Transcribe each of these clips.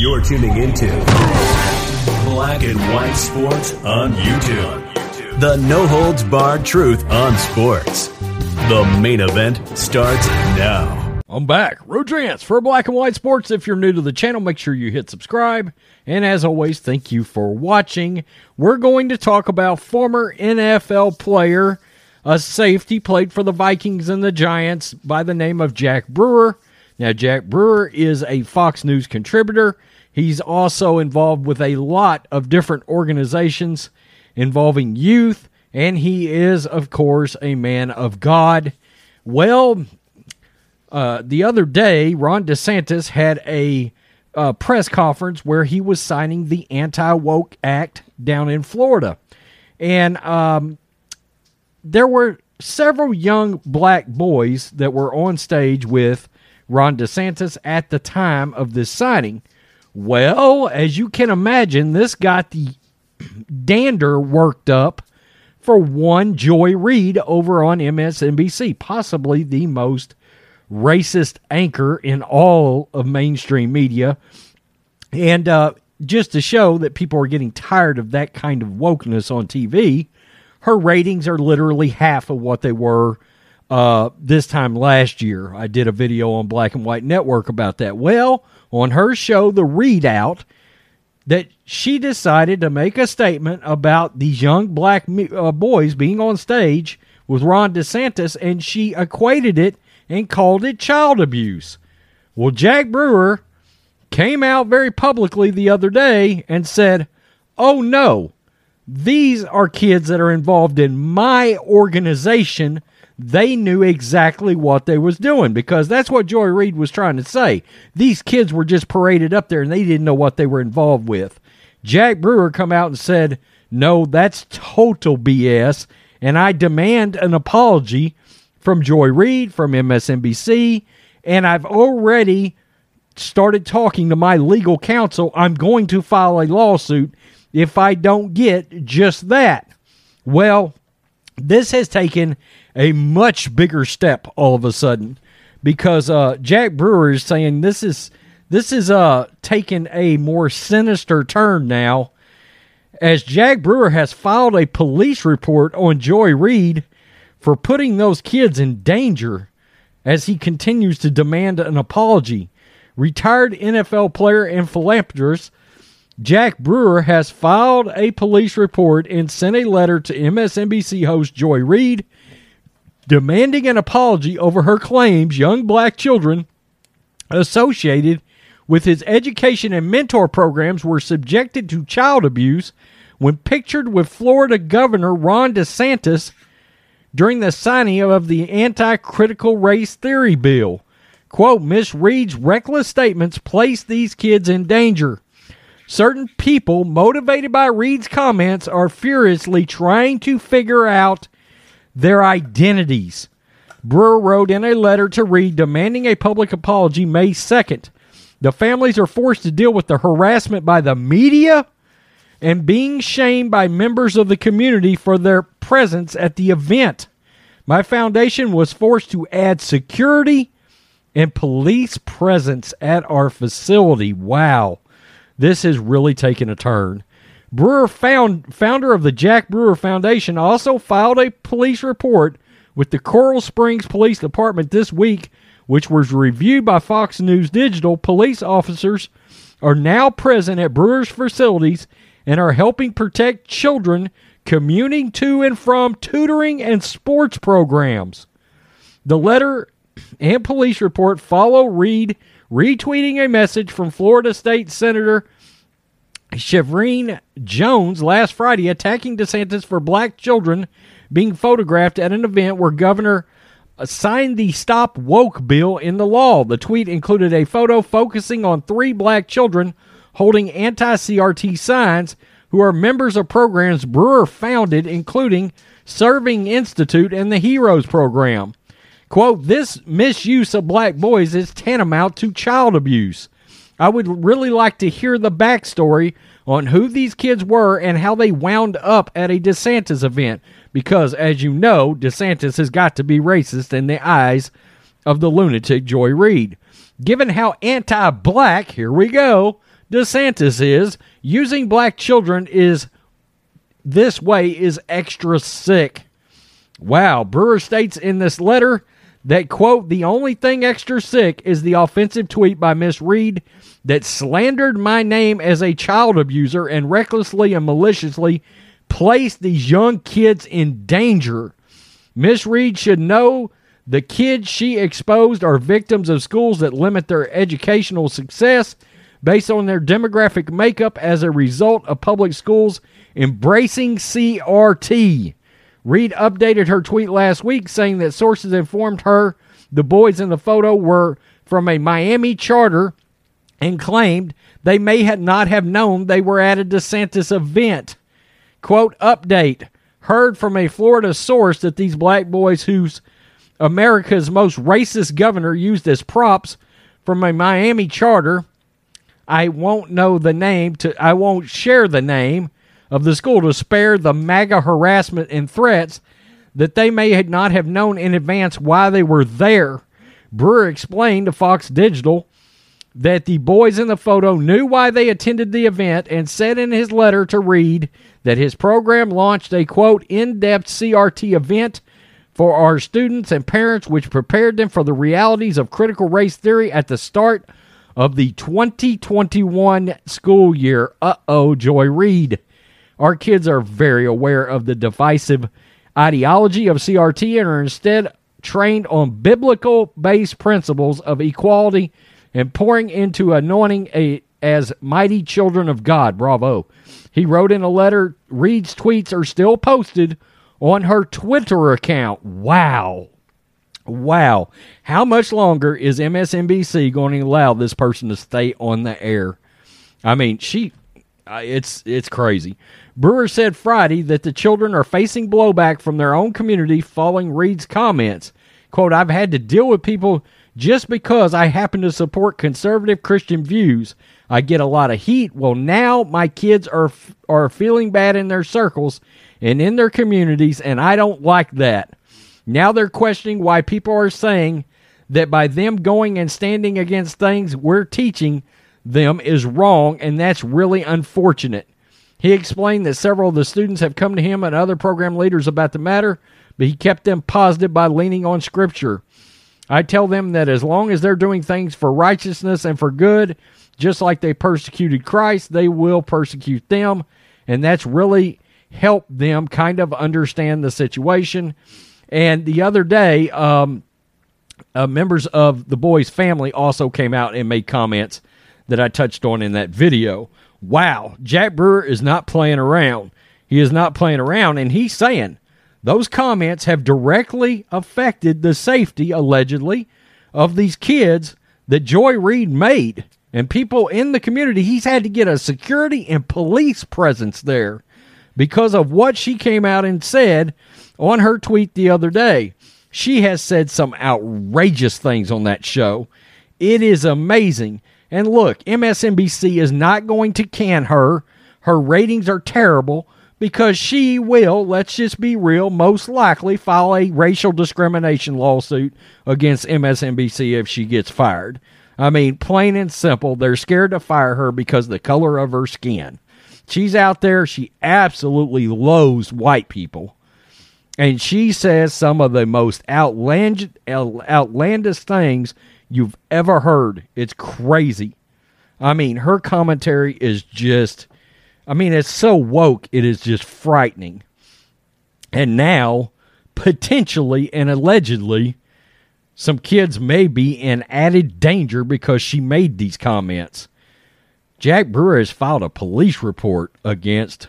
You're tuning into Black and White Sports on YouTube. The no holds barred truth on sports. The main event starts now. I'm back. Rodrance for Black and White Sports. If you're new to the channel, make sure you hit subscribe. And as always, thank you for watching. We're going to talk about former NFL player, a safety, played for the Vikings and the Giants by the name of Jack Brewer. Now, Jack Brewer is a Fox News contributor. He's also involved with a lot of different organizations involving youth, and he is, of course, a man of God. Well, uh, the other day, Ron DeSantis had a uh, press conference where he was signing the Anti Woke Act down in Florida. And um, there were several young black boys that were on stage with Ron DeSantis at the time of this signing. Well, as you can imagine, this got the dander worked up for one Joy Reid over on MSNBC, possibly the most racist anchor in all of mainstream media. And uh, just to show that people are getting tired of that kind of wokeness on TV, her ratings are literally half of what they were uh, this time last year. I did a video on Black and White Network about that. Well, on her show, The ReidOut, that she decided to make a statement about these young black uh, boys being on stage with Ron DeSantis, and she equated it and called it child abuse. Well, Jack Brewer came out very publicly the other day and said, Oh no, these are kids that are involved in my organization they knew exactly what they was doing because that's what Joy Reid was trying to say. These kids were just paraded up there and they didn't know what they were involved with. Jack Brewer come out and said, "No, that's total BS and I demand an apology from Joy Reid from MSNBC and I've already started talking to my legal counsel. I'm going to file a lawsuit if I don't get just that." Well, this has taken a much bigger step all of a sudden because uh, Jack Brewer is saying this is this is uh taking a more sinister turn now as Jack Brewer has filed a police report on Joy Reid for putting those kids in danger as he continues to demand an apology. Retired NFL player and philanthropist Jack Brewer has filed a police report and sent a letter to MSNBC host Joy Reid demanding an apology over her claims young black children associated with his education and mentor programs were subjected to child abuse when pictured with Florida Governor Ron DeSantis during the signing of the anti critical race theory bill. Quote, Miss Reid's reckless statements place these kids in danger. Certain people, motivated by Reid's comments, are furiously trying to figure out their identities. Brewer wrote in a letter to Reid demanding a public apology May 2nd. The families are forced to deal with the harassment by the media and being shamed by members of the community for their presence at the event. My foundation was forced to add security and police presence at our facility. Wow. This has really taken a turn. Brewer, found, founder of the Jack Brewer Foundation, also filed a police report with the Coral Springs Police Department this week, which was reviewed by Fox News Digital. Police officers are now present at Brewer's facilities and are helping protect children commuting to and from tutoring and sports programs. The letter and police report follow Reid retweeting a message from Florida State Senator Shevrin Jones last Friday attacking DeSantis for black children being photographed at an event where Governor signed the Stop Woke bill in the law. The tweet included a photo focusing on three black children holding anti CRT signs who are members of programs Brewer founded, including Serving Institute and the Heroes program. Quote, this misuse of black boys is tantamount to child abuse. I would really like to hear the backstory on who these kids were and how they wound up at a DeSantis event. Because, as you know, DeSantis has got to be racist in the eyes of the lunatic Joy Reid. Given how anti black, here we go, DeSantis is, using black children is this way is extra sick. Wow, Brewer states in this letter that quote the only thing extra sick is the offensive tweet by Miss Reid that slandered my name as a child abuser and recklessly and maliciously placed these young kids in danger. Miss Reid should know the kids she exposed are victims of schools that limit their educational success based on their demographic makeup as a result of public schools embracing CRT. Reid updated her tweet last week saying that sources informed her the boys in the photo were from a Miami charter and claimed they may have not have known they were at a DeSantis event. Quote update heard from a Florida source that these black boys whose America's most racist governor used as props from a Miami charter. I won't know the name to I won't share the name of the school to spare the MAGA harassment and threats that they may not have known in advance why they were there. Brewer explained to Fox Digital that the boys in the photo knew why they attended the event and said in his letter to Reid that his program launched a quote in depth CRT event for our students and parents, which prepared them for the realities of critical race theory at the start of the 2021 school year. Uh oh, Joy Reid. Our kids are very aware of the divisive ideology of CRT and are instead trained on biblical based principles of equality and pouring into anointing a, as mighty children of God. Bravo. He wrote in a letter Reid's tweets are still posted on her Twitter account. Wow. Wow. How much longer is MSNBC going to allow this person to stay on the air? I mean, she it's it's crazy. Brewer said Friday that the children are facing blowback from their own community following Reid's comments. Quote, I've had to deal with people just because I happen to support conservative Christian views. I get a lot of heat. Well, now my kids are are feeling bad in their circles and in their communities, and I don't like that. Now they're questioning why people are saying that by them going and standing against things we're teaching them is wrong, and that's really unfortunate. He explained that several of the students have come to him and other program leaders about the matter, but he kept them positive by leaning on Scripture. I tell them that as long as they're doing things for righteousness and for good, just like they persecuted Christ, they will persecute them. And that's really helped them kind of understand the situation. And the other day, um, uh, members of the boy's family also came out and made comments that I touched on in that video wow, Jack Brewer is not playing around. He is not playing around, and he's saying those comments have directly affected the safety, allegedly, of these kids that Joy Reid made. And people in the community, he's had to get a security and police presence there because of what she came out and said on her tweet the other day. She has said some outrageous things on that show. It is amazing. And look, MSNBC is not going to can her. Her ratings are terrible because she will, let's just be real, most likely file a racial discrimination lawsuit against MSNBC if she gets fired. I mean, plain and simple, they're scared to fire her because of the color of her skin. She's out there, she absolutely loathes white people. And she says some of the most outlandish, outlandish things you've ever heard. It's crazy. I mean, her commentary is just, I mean, it's so woke, it is just frightening. And now, potentially and allegedly, some kids may be in added danger because she made these comments. Jack Brewer has filed a police report against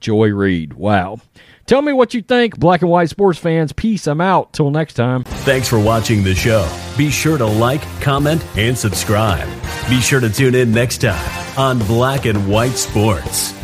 Joy Reid. Wow. Tell me what you think, black and white sports fans. Peace. I'm out. Till next time. Thanks for watching the show. Be sure to like, comment, and subscribe. Be sure to tune in next time on Black and White Sports.